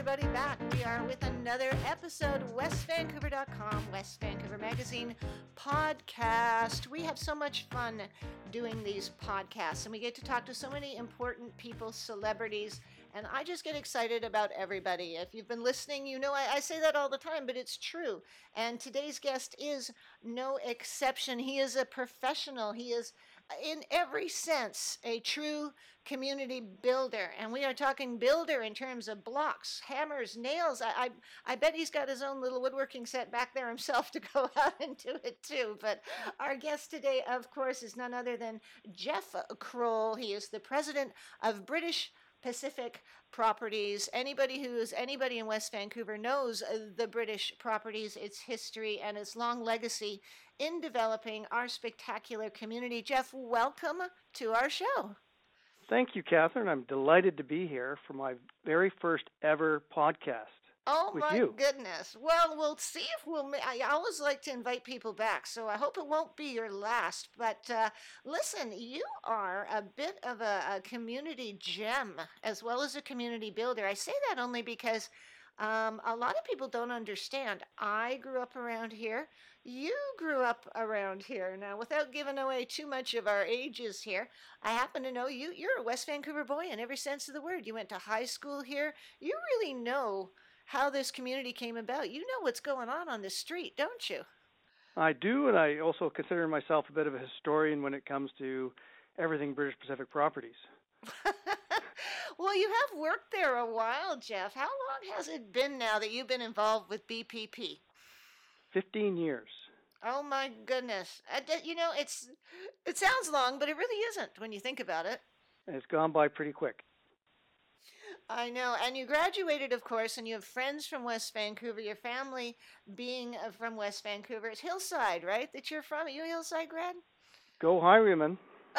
everybody, back. We are with another episode, westvancouver.com, West Vancouver Magazine podcast. We have so much fun doing these podcasts, and we get to talk to so many important people, celebrities, and I just get excited about everybody. If you've been listening, you know I, I, say that all the time, but it's true. And today's guest is no exception. He is a professional. He is, in every sense, a true community builder. And we are talking builder in terms of blocks, hammers, nails. I, I, I bet he's got his own little woodworking set back there himself to go out and do it too. But our guest today, of course, is none other than Geoff Croll. He is the president of British Pacific properties. Anybody who's anybody in West Vancouver knows the British properties, its history, and its long legacy in developing our spectacular community. Geoff, welcome to our show. Thank you, Catherine. I'm delighted to be here for my very first ever podcast. Oh my you. goodness! Well, we'll see if we'll. I always like to invite people back, so I hope it won't be your last. But uh, listen, you are a bit of a, a, community gem as well as a community builder. I say that only because um, a lot of people don't understand. I grew up around here. You grew up around here. Now, without giving away too much of our ages here, I happen to know you. You're a West Vancouver boy in every sense of the word. You went to high school here. You really know how this community came about. You know what's going on on the street, don't you? I do, and I also consider myself a bit of a historian when it comes to everything British Pacific Properties. well, you have worked there a while, Geoff. How long has it been now that you've been involved with BPP? 15 years. Oh my goodness. You know, it's it sounds long, but it really isn't when you think about it. It's gone by pretty quick. I know. And you graduated, of course, and you have friends from West Vancouver. Your family being uh, from West Vancouver. It's Hillside, right? That you're from? Are you a Hillside grad? Go Highwaymen.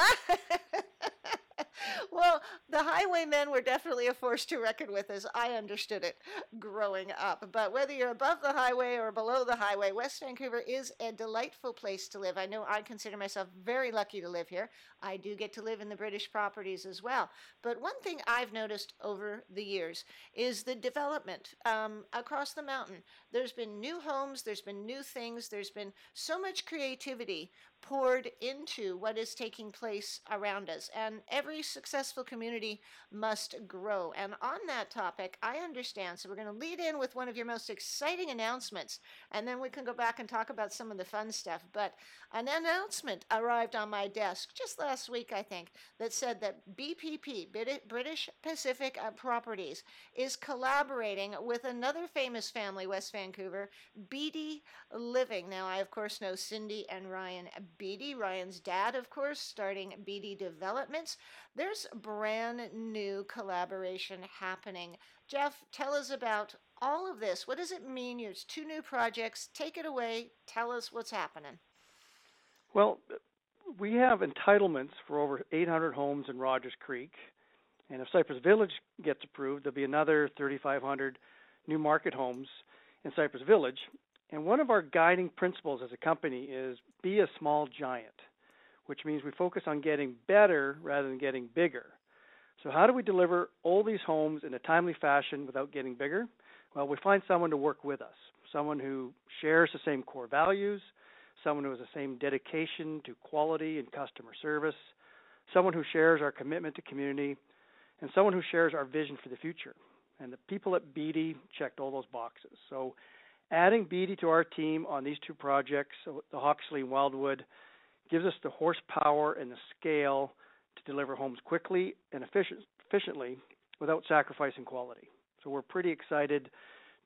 well, the highwaymen were definitely a force to reckon with as I understood it growing up. But whether you're above the highway or below the highway, West Vancouver is a delightful place to live. I know I consider myself very lucky to live here. I do get to live in the British properties as well. But one thing I've noticed over the years is the development um, across the mountain. There's been new homes, there's been new things, there's been so much creativity poured into what is taking place around us. And every successful community must grow. And on that topic, I understand. So we're going to lead in with one of your most exciting announcements, and then we can go back and talk about some of the fun stuff. But an announcement arrived on my desk just last week, I think, that said that BPP, British Pacific uh, Properties, is collaborating with another famous family, West Vancouver, Beedie Living. Now, I, of course, know Cindy and Ryan Beedie, Ryan's dad, of course, starting Beedie Developments. There's brand new collaboration happening. Geoff, tell us about all of this. What does it mean? It's two new projects. Take it away. Tell us what's happening. Well, we have entitlements for over 800 homes in Rogers Creek. And if Cypress Village gets approved, there'll be another 3,500 new market homes in Cypress Village. And one of our guiding principles as a company is be a small giant, which means we focus on getting better rather than getting bigger. So, how do we deliver all these homes in a timely fashion without getting bigger? Well, we find someone to work with us, someone who shares the same core values, someone who has the same dedication to quality and customer service, someone who shares our commitment to community, and someone who shares our vision for the future. And the people at Beedie checked all those boxes. So adding Beedie to our team on these two projects, the Hawksley and Wildwood, gives us the horsepower and the scale to deliver homes quickly and efficient, efficiently without sacrificing quality. So we're pretty excited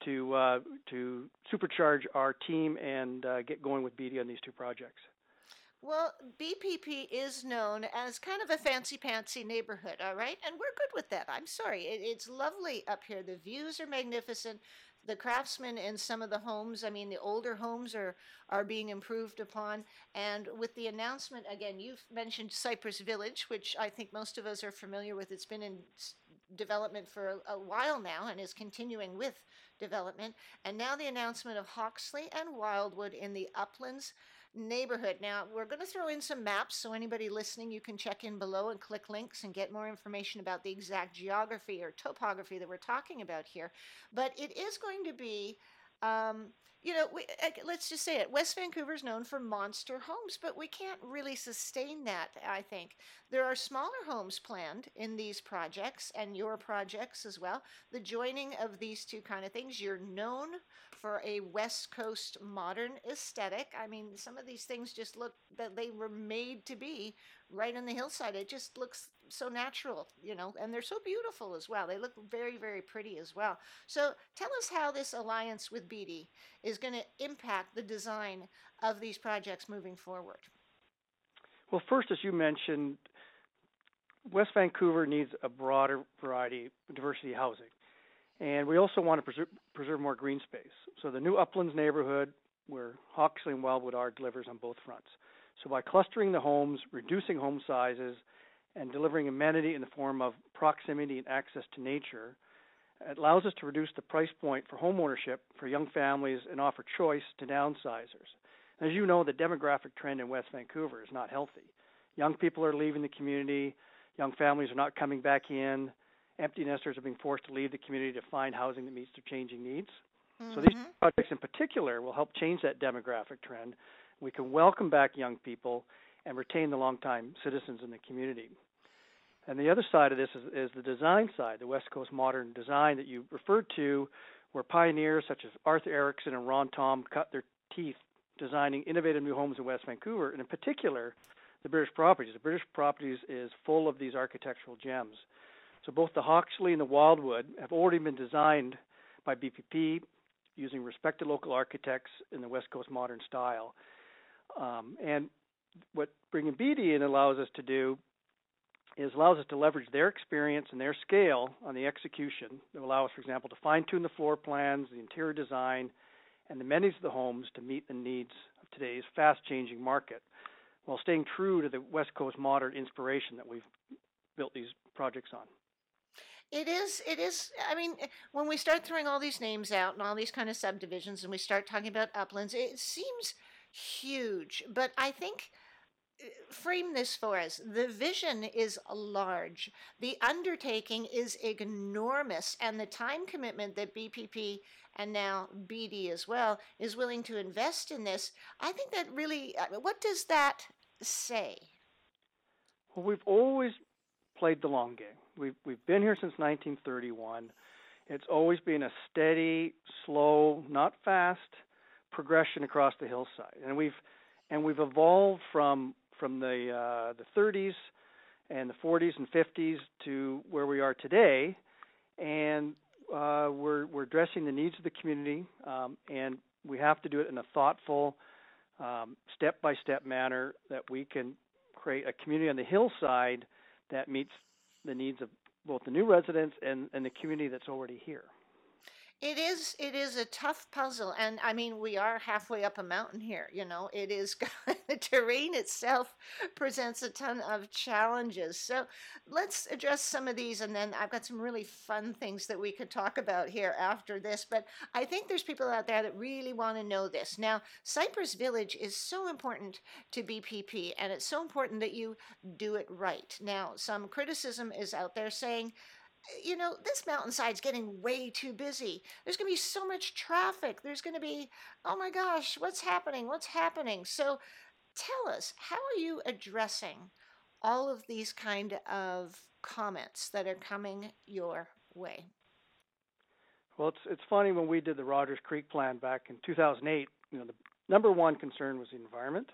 to uh, to supercharge our team and uh, get going with Beedie on these two projects. Well, BPP is known as kind of a fancy pantsy neighborhood, all right? And we're good with that. I'm sorry. It, it's lovely up here. The views are magnificent. The craftsmen in some of the homes, I mean, the older homes are, are being improved upon. And with the announcement, again, you've mentioned Cypress Village, which I think most of us are familiar with. It's been in development for a, a while now and is continuing with development. And now the announcement of Hawksley and Wildwood in the uplands neighborhood. Now, we're going to throw in some maps so anybody listening, you can check in below and click links and get more information about the exact geography or topography that we're talking about here. But it is going to be. Um, you know, we, let's just say it. West Vancouver is known for monster homes, but we can't really sustain that, I think. There are smaller homes planned in these projects and your projects as well. The joining of these two kind of things, you're known for a West Coast modern aesthetic. I mean, some of these things just look that they were made to be right on the hillside. It just looks so natural, you know, and they're so beautiful as well. They look very, very pretty as well. So tell us how this alliance with Beedie is going to impact the design of these projects moving forward. Well, first, as you mentioned, West Vancouver needs a broader variety, diversity of housing. And we also want to preserve, preserve more green space. So the new Uplands neighborhood, where Hawkesbury and Wildwood are, delivers on both fronts. So by clustering the homes, reducing home sizes, and delivering amenity in the form of proximity and access to nature, it allows us to reduce the price point for homeownership for young families and offer choice to downsizers. As you know, the demographic trend in West Vancouver is not healthy. Young people are leaving the community, young families are not coming back in, empty nesters are being forced to leave the community to find housing that meets their changing needs. Mm-hmm. So these mm-hmm. projects in particular will help change that demographic trend. We can welcome back young people and retain the longtime citizens in the community. And the other side of this is, is the design side, the West Coast modern design that you referred to, where pioneers such as Arthur Erickson and Ron Thom cut their teeth designing innovative new homes in West Vancouver, and in particular, the British Properties. The British Properties is full of these architectural gems. So both the Hawkesbury and the Wildwood have already been designed by BPP using respected local architects in the West Coast modern style. Um, and what bringing Beedie in allows us to do is allows us to leverage their experience and their scale on the execution that allow us, for example, to fine tune the floor plans, the interior design, and the amenities of the homes to meet the needs of today's fast changing market while staying true to the West Coast modern inspiration that we've built these projects on. It is, it is, I mean, when we start throwing all these names out and all these kind of subdivisions and we start talking about uplands, it seems huge. But I think frame this for us. The vision is large, the undertaking is enormous, and the time commitment that BPP and now Beedie as well is willing to invest in this. I think that really, uh, what does that say? Well, we've always played the long game. We've we've been here since 1931. It's always been a steady, slow, not fast progression across the hillside, and we've and we've evolved from from the uh, the 30s and the 40s and 50s to where we are today, and uh, we're we're addressing the needs of the community, um, and we have to do it in a thoughtful, um, step by step manner that we can create a community on the hillside that meets the needs of both the new residents and, and the community that's already here. It is it is a tough puzzle and I mean we are halfway up a mountain here, you know. It is the terrain itself presents a ton of challenges. So let's address some of these and then I've got some really fun things that we could talk about here after this, but I think there's people out there that really want to know this. Now, Cypress Village is so important to BPP and it's so important that you do it right. Now, some criticism is out there saying you know, this mountainside's getting way too busy. There's going to be so much traffic. There's going to be, oh my gosh, what's happening? What's happening? So tell us, how are you addressing all of these kind of comments that are coming your way? Well, it's it's funny when we did the Rogers Creek plan back in 2008. You know, the number one concern was the environment.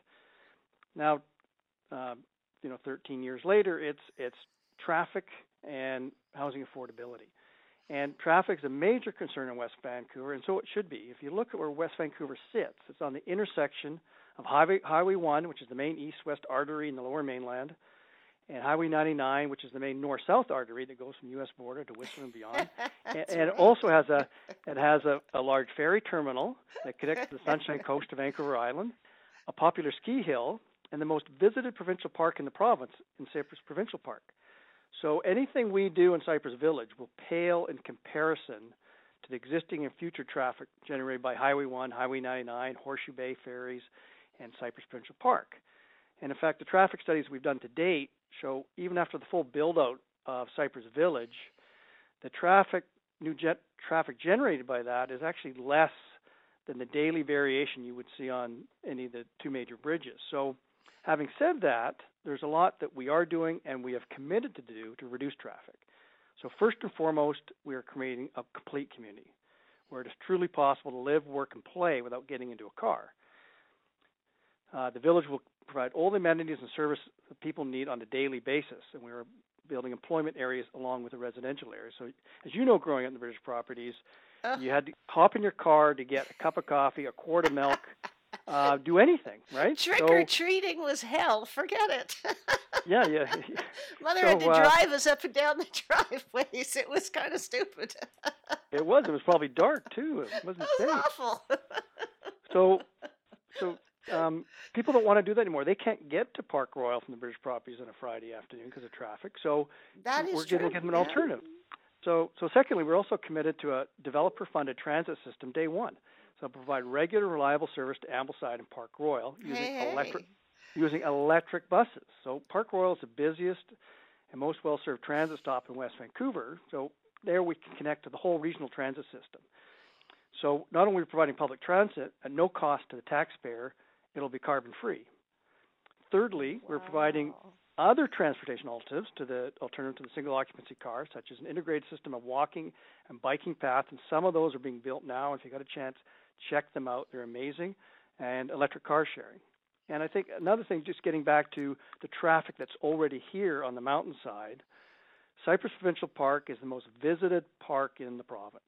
Now, uh, you know, 13 years later, it's it's traffic and housing affordability. And traffic is a major concern in West Vancouver, and so it should be. If you look at where West Vancouver sits, it's on the intersection of Highway Highway 1, which is the main east-west artery in the Lower Mainland, and Highway 99, which is the main north-south artery that goes from U.S. border to Whistler and beyond. and, and right. it also has a it has a, a large ferry terminal that connects to the Sunshine Coast of Vancouver Island, a popular ski hill, and the most visited provincial park in the province in Cypress Provincial Park. So anything we do in Cypress Village will pale in comparison to the existing and future traffic generated by Highway 1, Highway 99, Horseshoe Bay ferries, and Cypress Provincial Park. And in fact, the traffic studies we've done to date show even after the full build out of Cypress Village, the traffic new jet traffic generated by that is actually less than the daily variation you would see on any of the two major bridges. So, having said that, there's a lot that we are doing and we have committed to do to reduce traffic. So, first and foremost, we are creating a complete community where it is truly possible to live, work, and play without getting into a car. Uh, the village will provide all the amenities and services that people need on a daily basis, and we are building employment areas along with the residential areas. So, as you know, growing up in the British properties, uh. you had to hop in your car to get a cup of coffee, a quart of milk, uh, do anything, right? Trick so, or treating was hell. Forget it. yeah, yeah. Mother so, had to uh, drive us up and down the driveways. It was kind of stupid. it was. It was probably dark too. It wasn't it was safe. awful. so, so um, people don't want to do that anymore. They can't get to Park Royal from the British properties on a Friday afternoon because of traffic. So that we're going to give them an alternative. So, so secondly, we're also committed to a developer-funded transit system day one. So provide regular, reliable service to Ambleside and Park Royal using hey, electric using electric buses. So Park Royal is the busiest and most well-served transit stop in West Vancouver. So there we can connect to the whole regional transit system. So not only are we providing public transit at no cost to the taxpayer, it'll be carbon free. Thirdly, we're providing other transportation alternatives to the alternative to the single occupancy car, such as an integrated system of walking and biking paths, and some of those are being built now. If you got a chance, check them out; they're amazing. And electric car sharing. And I think another thing, just getting back to the traffic that's already here on the mountainside, Cypress Provincial Park is the most visited park in the province.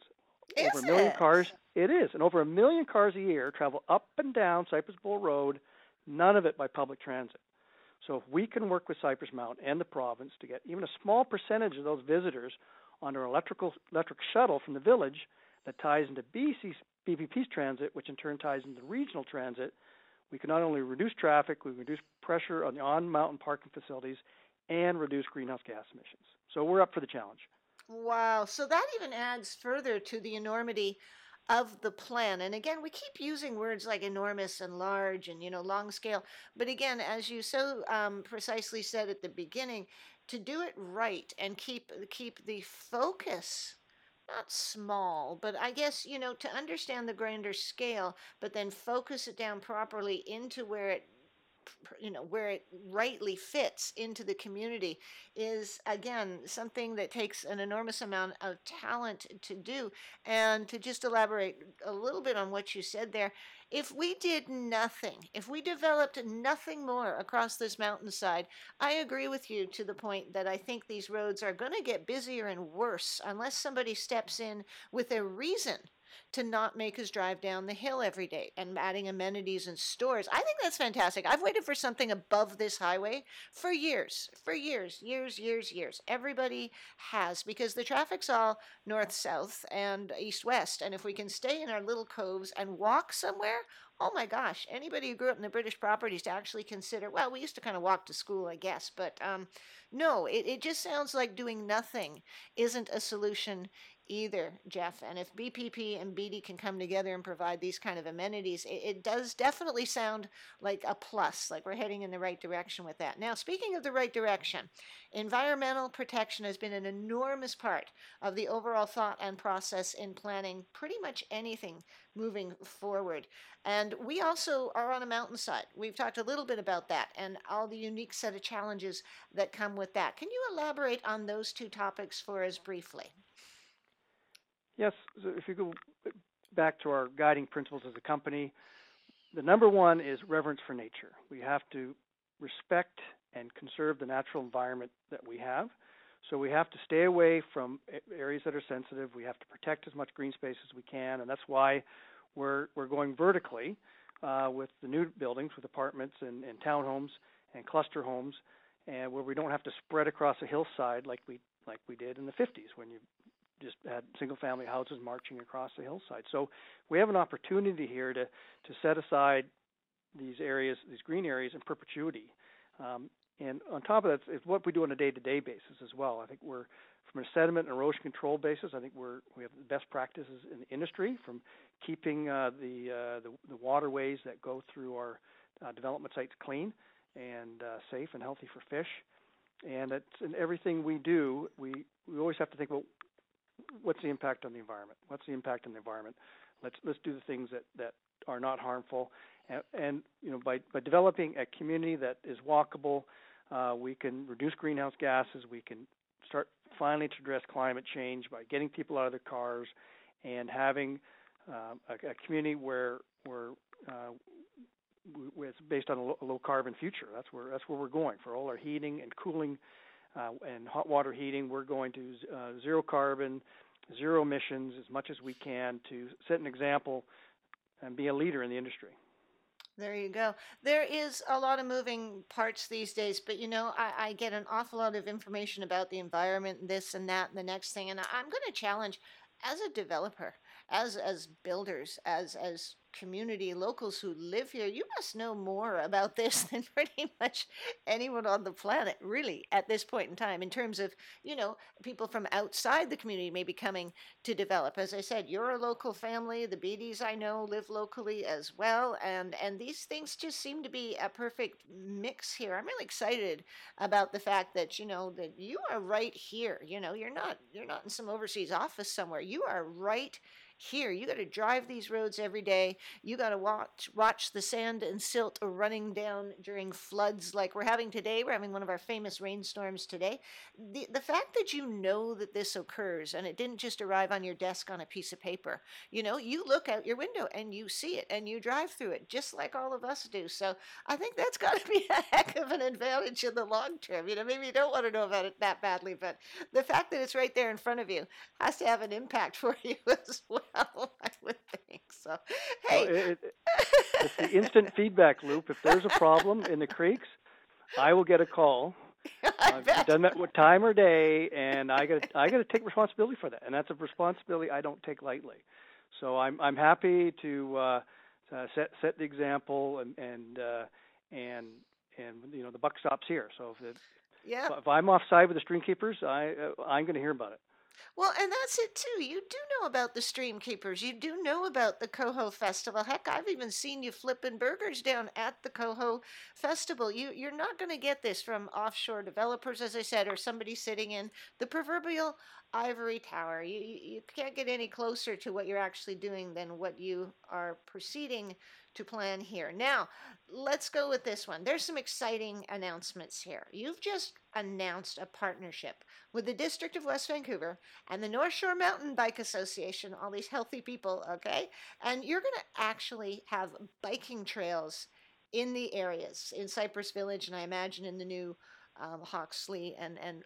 Is over a million it? cars. It is, and over a million cars a year travel up and down Cypress Bowl Road. None of it by public transit. So if we can work with Cypress Mountain and the province to get even a small percentage of those visitors on our electrical electric shuttle from the village that ties into BC's, BPP's transit, which in turn ties into regional transit, we can not only reduce traffic, we reduce pressure on the on-mountain parking facilities, and reduce greenhouse gas emissions. So we're up for the challenge. Wow. So that even adds further to the enormity of the plan. And again, we keep using words like enormous and large and, you know, long scale. But again, as you so um, precisely said at the beginning, to do it right and keep keep the focus not small, but I guess, you know, to understand the grander scale, but then focus it down properly into where it you know where it rightly fits into the community is again something that takes an enormous amount of talent to do and to just elaborate a little bit on what you said there if we did nothing if we developed nothing more across this mountainside i agree with you to the point that i think these roads are going to get busier and worse unless somebody steps in with a reason to not make us drive down the hill every day and adding amenities and stores. I think that's fantastic. I've waited for something above this highway for years, for years, years, years, years. Everybody has because the traffic's all north south and east west. And if we can stay in our little coves and walk somewhere, oh my gosh, anybody who grew up in the British properties to actually consider, well, we used to kind of walk to school, I guess, but um, no, it, it just sounds like doing nothing isn't a solution either, Geoff. And if BPP and Beedie can come together and provide these kind of amenities, it, it, does definitely sound like a plus, like we're heading in the right direction with that. Now, speaking of the right direction, environmental protection has been an enormous part of the overall thought and process in planning pretty much anything moving forward. And we also are on a mountainside. We've talked a little bit about that and all the unique set of challenges that come with that. Can you elaborate on those two topics for us briefly? Yes, so if you go back to our guiding principles as a company, the number one is reverence for nature. We have to respect and conserve the natural environment that we have. So we have to stay away from areas that are sensitive. We have to protect as much green space as we can, and that's why we're we're going vertically uh, with the new buildings, with apartments and, and townhomes and cluster homes, and where we don't have to spread across a hillside like we like we did in the 50s when you just had single family houses marching across the hillside. So we have an opportunity here to to set aside these areas, these green areas, in perpetuity. Um, and on top of that, it's what we do on a day-to-day basis as well. I think we're from a sediment and erosion control basis. I think we're we have the best practices in the industry from keeping uh, the, uh, the, the waterways that go through our uh, development sites clean and uh, safe and healthy for fish. And it's in everything we do, we we always have to think, well, what's the impact on the environment? What's the impact on the environment? Let's let's do the things that that are not harmful, and, and you know by by developing a community that is walkable, uh, we can reduce greenhouse gases. We can start finally to address climate change by getting people out of their cars and having uh, a, a, community where where uh, it's based on a low, a low, carbon future. That's where that's where we're going for all our heating and cooling uh, and hot water heating. We're going to uh, zero carbon, zero emissions as much as we can to set an example and be a leader in the industry. There you go. There is a lot of moving parts these days, but you know, I, I get an awful lot of information about the environment, this and that, and the next thing. And I'm going to challenge as a developer, as as builders, as as community locals who live here, you must know more about this than pretty much anyone on the planet, really, at this point in time, in terms of, you know, people from outside the community may be coming to develop. As I said, you're a local family. The Beedies I know live locally as well. And, and these things just seem to be a perfect mix here. I'm really excited about the fact that, you know, that you are right here. You know, you're not, you're not in some overseas office somewhere. You are right here. You got to drive these roads every day. You got to watch watch the sand and silt running down during floods like we're having today. We're having one of our famous rainstorms today. The the fact that you know that this occurs and it didn't just arrive on your desk on a piece of paper. You know, you look out your window and you see it and you drive through it just like all of us do. So I think that's got to be a heck of an advantage in the long term. You know, maybe you don't want to know about it that badly, but the fact that it's right there in front of you has to have an impact for you as well. I would think so. Hey, well, it, it's the instant feedback loop. If there's a problem in the creeks, I will get a call. I've done that with time or day, and I got I got to take responsibility for that, and that's a responsibility I don't take lightly. So I'm I'm happy to uh, uh, set set the example, and and uh, and and you know the buck stops here. So if it, yeah. if I'm offside with the stream keepers, I uh, I'm going to hear about it. Well, and that's it too. You do know about the Stream Keepers. You do know about the Coho Festival. Heck, I've even seen you flipping burgers down at the Coho Festival. You you're not going to get this from offshore developers, as I said, or somebody sitting in the proverbial ivory tower. You you can't get any closer to what you're actually doing than what you are proceeding to plan here. Now, let's go with this one. There's some exciting announcements here. You've just announced a partnership with the District of West Vancouver and the North Shore Mountain Bike Association, all these healthy people, okay? And you're going to actually have biking trails in the areas in Cypress Village and I imagine in the new um, Hawkesbury and, and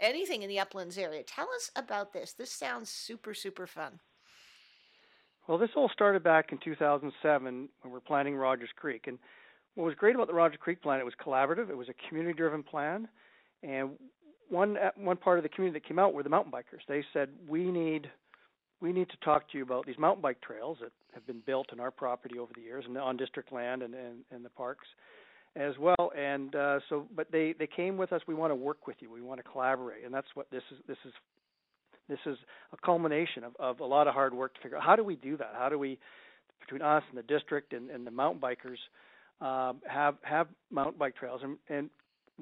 anything in the uplands area. Tell us about this. This sounds super, super fun. Well, this all started back in 2007 when we were planning Rogers Creek. And what was great about the Rogers Creek plan, it was collaborative. It was a community-driven plan. And one one part of the community that came out were the mountain bikers. They said we need we need to talk to you about these mountain bike trails that have been built on our property over the years and on district land and and, and the parks as well. And uh, so, but they they came with us. We want to work with you. We want to collaborate, and that's what this is. This is this is a culmination of, of a lot of hard work to figure out how do we do that? How do we, between us and the district and, and the mountain bikers, um, have have mountain bike trails and, and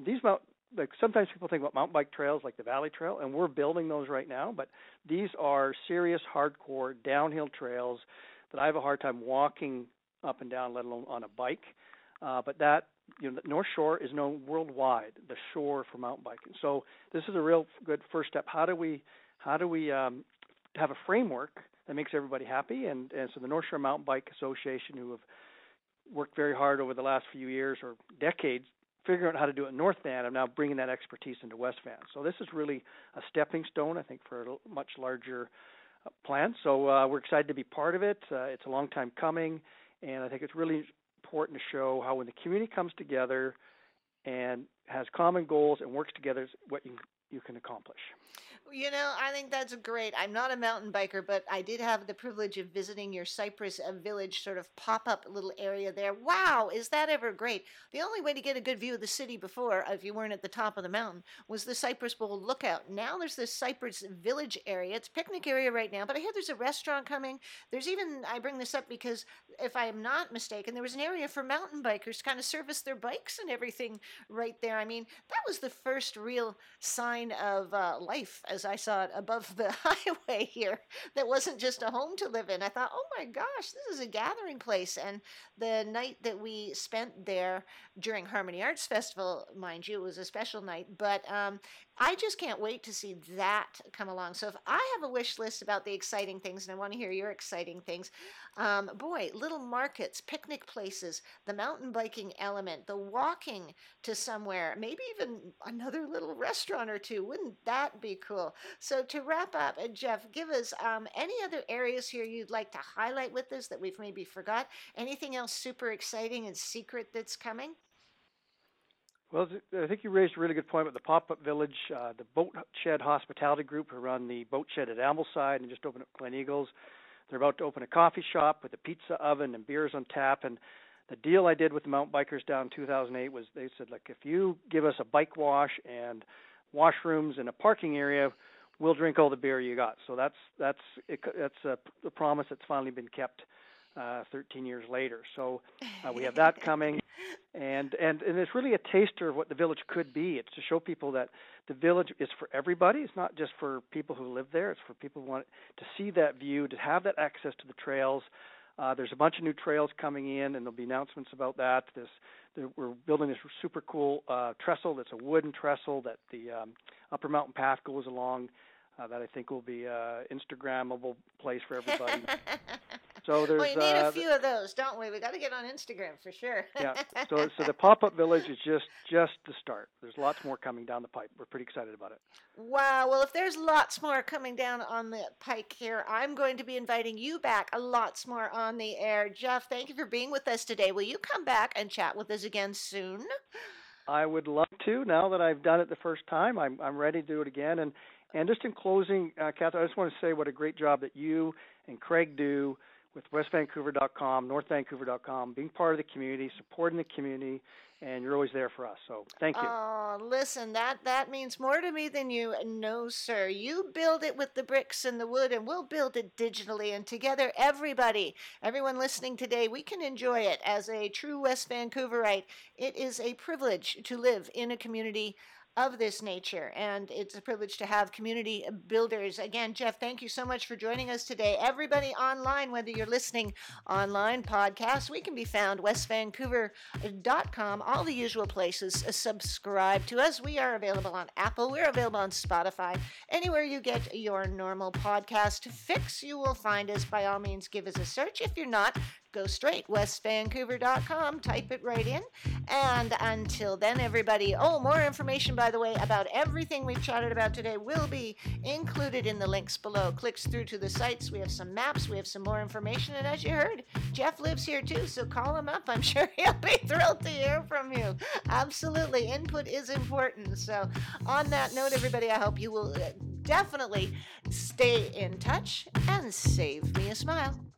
these mount like sometimes people think about mountain bike trails like the Valley Trail, and we're building those right now. But these are serious, hardcore downhill trails that I have a hard time walking up and down, let alone on a bike. Uh, but that you know, the North Shore is known worldwide, the shore for mountain biking. So this is a real good first step. How do we how do we um, have a framework that makes everybody happy? And, and so the North Shore Mountain Bike Association, who have worked very hard over the last few years or decades figuring out how to do it in North Van, are now bringing that expertise into West Van. So this is really a stepping stone, I think, for a much larger uh, plan. So uh, we're excited to be part of it. Uh, it's a long time coming, and I think it's really important to show how when the community comes together and has common goals and works together, what you you can accomplish. You know, I think that's great. I'm not a mountain biker, but I did have the privilege of visiting your Cypress uh, Village sort of pop up little area there. Wow, is that ever great? The only way to get a good view of the city before, if you weren't at the top of the mountain, was the Cypress Bowl lookout. Now there's this Cypress Village area. It's picnic area right now, but I hear there's a restaurant coming. There's even, I bring this up because if I am not mistaken, there was an area for mountain bikers to kind of service their bikes and everything right there. I mean, that was the first real sign of uh, life as I saw it above the highway here that wasn't just a home to live in. I thought, oh my gosh, this is a gathering place. And the night that we spent there during Harmony Arts Festival, mind you, it was a special night, but um, I just can't wait to see that come along. So if I have a wish list about the exciting things, and I want to hear your exciting things, um, boy, little markets, picnic places, the mountain biking element, the walking to somewhere, maybe even another little restaurant or two. Wouldn't that be cool? So to wrap up, uh, Geoff, give us um, any other areas here you'd like to highlight with us that we've maybe forgot. Anything else super exciting and secret that's coming? Well, I think you raised a really good point about the pop-up village, uh, the Boat Shed Hospitality Group, who run the boat shed at Ambleside and just opened up Gleneagles. They're about to open a coffee shop with a pizza oven and beers on tap. And the deal I did with the mountain bikers down in 2008 was they said, like, if you give us a bike wash and washrooms and a parking area, we'll drink all the beer you got. So that's that's it, that's a, a promise that's finally been kept uh, 13 years later. So uh, we have that coming, and and and it's really a taster of what the village could be. It's to show people that the village is for everybody. It's not just for people who live there. It's for people who want to see that view, to have that access to the trails. Uh, there's a bunch of new trails coming in, and there'll be announcements about that. This we're building this super cool uh, trestle. That's a wooden trestle that the um, Upper Mountain Path goes along. Uh, that I think will be a Instagrammable place for everybody. So there's. We need uh, a few of those, don't we? We got to get on Instagram for sure. yeah. So so the pop up village is just just the start. There's lots more coming down the pipe. We're pretty excited about it. Wow. Well, if there's lots more coming down on the pike here, I'm going to be inviting you back a lots more on the air. Geoff, thank you for being with us today. Will you come back and chat with us again soon? I would love to. Now that I've done it the first time, I'm I'm ready to do it again. And and just in closing, uh, Catherine, I just want to say what a great job that you and Craig do with westvancouver.com, northvancouver.com, being part of the community, supporting the community, and you're always there for us. So thank you. Oh, listen, that that means more to me than you know, sir. You build it with the bricks and the wood, and we'll build it digitally. And together, everybody, everyone listening today, we can enjoy it as a true West Vancouverite. It is a privilege to live in a community of this nature. And it's a privilege to have community builders. Again, Geoff, thank you so much for joining us today. Everybody online, whether you're listening online podcast, we can be found westvancouver.com, all the usual places. Uh, subscribe to us. We are available on Apple. We're available on Spotify. Anywhere you get your normal podcast fix, you will find us. By all means, give us a search. If you're not, go straight westvancouver.com type it right in. And until then everybody oh more information by the way about everything we've chatted about today will be included in the links below. Clicks through to the sites. We have some maps. We have some more information. And as you heard geoff lives here too so call him up. I'm sure he'll be thrilled to hear from you. Absolutely. Input is important. So on that note everybody i hope you will uh, definitely stay in touch and save me a smile